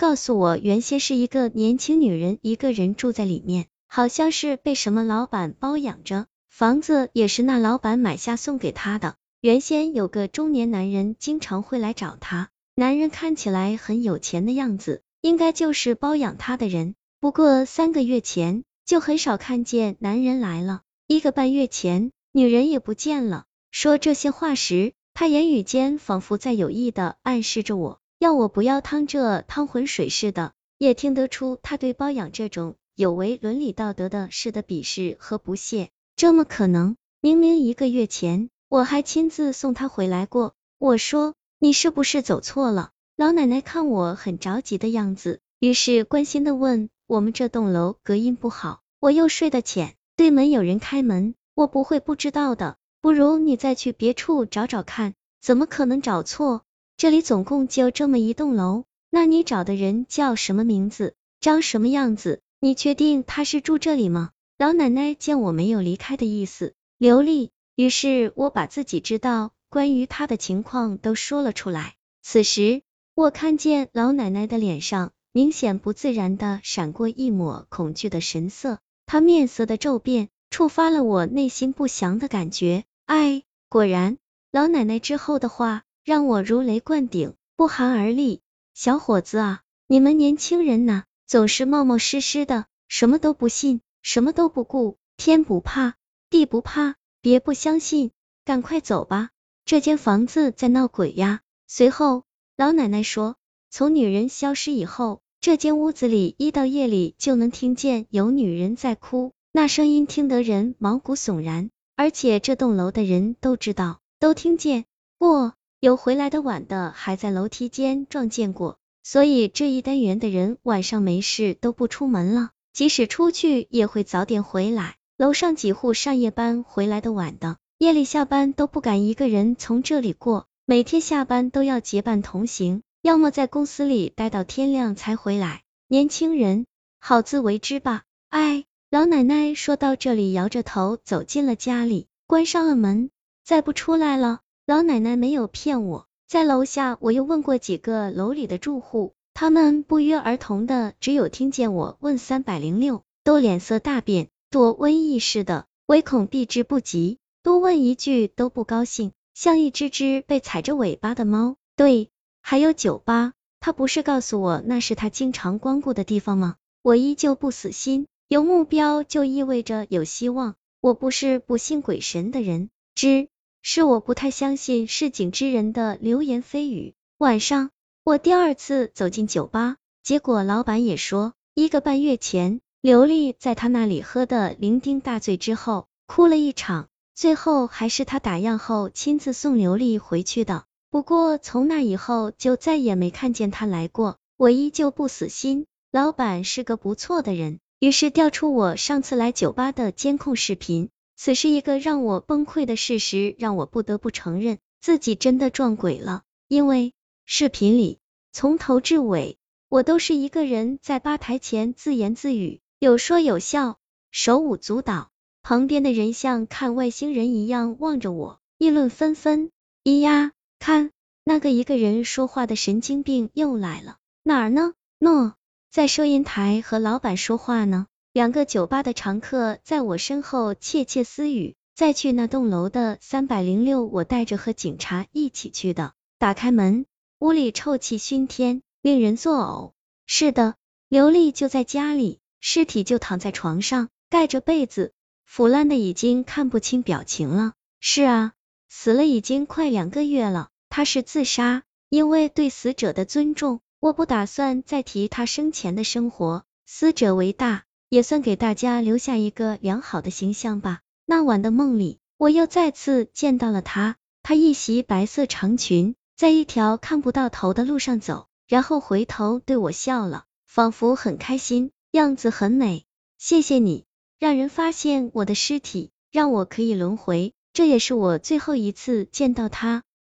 告诉我原先是一个年轻女人一个人住在里面，好像是被什么老板包养着，房子也是那老板买下送给她的。原先有个中年男人经常会来找她，男人看起来很有钱的样子，应该就是包养她的人。不过三个月前就很少看见男人来了，一个半月前女人也不见了。说这些话时，他言语间仿佛在有意的暗示着我，要我不要趟这趟浑水似的。也听得出他对包养这种有违伦理道德的事的鄙视和不屑。这么可能？明明一个月前。我还亲自送他回来过。我说你是不是走错了？老奶奶看我很着急的样子，于是关心的问：我们这栋楼隔音不好，我又睡得浅，对门有人开门，我不会不知道的。不如你再去别处找找看。怎么可能找错？这里总共就这么一栋楼。那你找的人叫什么名字？长什么样子？你确定他是住这里吗？老奶奶见我没有离开的意思，刘丽。于是我把自己知道关于他的情况都说了出来。此时，我看见老奶奶的脸上明显不自然的闪过一抹恐惧的神色，她面色的骤变触发了我内心不祥的感觉。哎，果然，老奶奶之后的话让我如雷贯顶，不寒而栗。小伙子啊，你们年轻人呐，总是冒冒失失的，什么都不信，什么都不顾，天不怕地不怕。别不相信，赶快走吧！这间房子在闹鬼呀！随后，老奶奶说，从女人消失以后，这间屋子里一到夜里就能听见有女人在哭，那声音听得人毛骨悚然，而且这栋楼的人都知道，都听见过，有回来的晚的还在楼梯间撞见过，所以这一单元的人晚上没事都不出门了，即使出去也会早点回来。楼上几户上夜班回来的晚的，夜里下班都不敢一个人从这里过，每天下班都要结伴同行，要么在公司里待到天亮才回来。年轻人，好自为之吧。哎，老奶奶说到这里，摇着头走进了家里，关上了门，再不出来了。老奶奶没有骗我，在楼下我又问过几个楼里的住户，他们不约而同的，只有听见我问三百零六，都脸色大变。躲瘟疫似的，唯恐避之不及，多问一句都不高兴，像一只只被踩着尾巴的猫。对，还有酒吧，他不是告诉我那是他经常光顾的地方吗？我依旧不死心，有目标就意味着有希望。我不是不信鬼神的人，只是我不太相信市井之人的流言蜚语。晚上，我第二次走进酒吧，结果老板也说，一个半月前。刘丽在他那里喝的酩酊大醉之后，哭了一场，最后还是他打烊后亲自送刘丽回去的。不过从那以后就再也没看见他来过。我依旧不死心，老板是个不错的人，于是调出我上次来酒吧的监控视频。此时一个让我崩溃的事实，让我不得不承认自己真的撞鬼了。因为视频里从头至尾，我都是一个人在吧台前自言自语。有说有笑，手舞足蹈，旁边的人像看外星人一样望着我，议论纷纷。咿呀，看那个一个人说话的神经病又来了，哪儿呢？喏，在收银台和老板说话呢。两个酒吧的常客在我身后窃窃私语。再去那栋楼的三百零六，我带着和警察一起去的。打开门，屋里臭气熏天，令人作呕。是的，刘丽就在家里。尸体就躺在床上，盖着被子，腐烂的已经看不清表情了。是啊，死了已经快两个月了。他是自杀，因为对死者的尊重，我不打算再提他生前的生活。死者为大，也算给大家留下一个良好的形象吧。那晚的梦里，我又再次见到了他。他一袭白色长裙，在一条看不到头的路上走，然后回头对我笑了，仿佛很开心。样子很美，谢谢你让人发现我的尸体，让我可以轮回，这也是我最后一次见到他。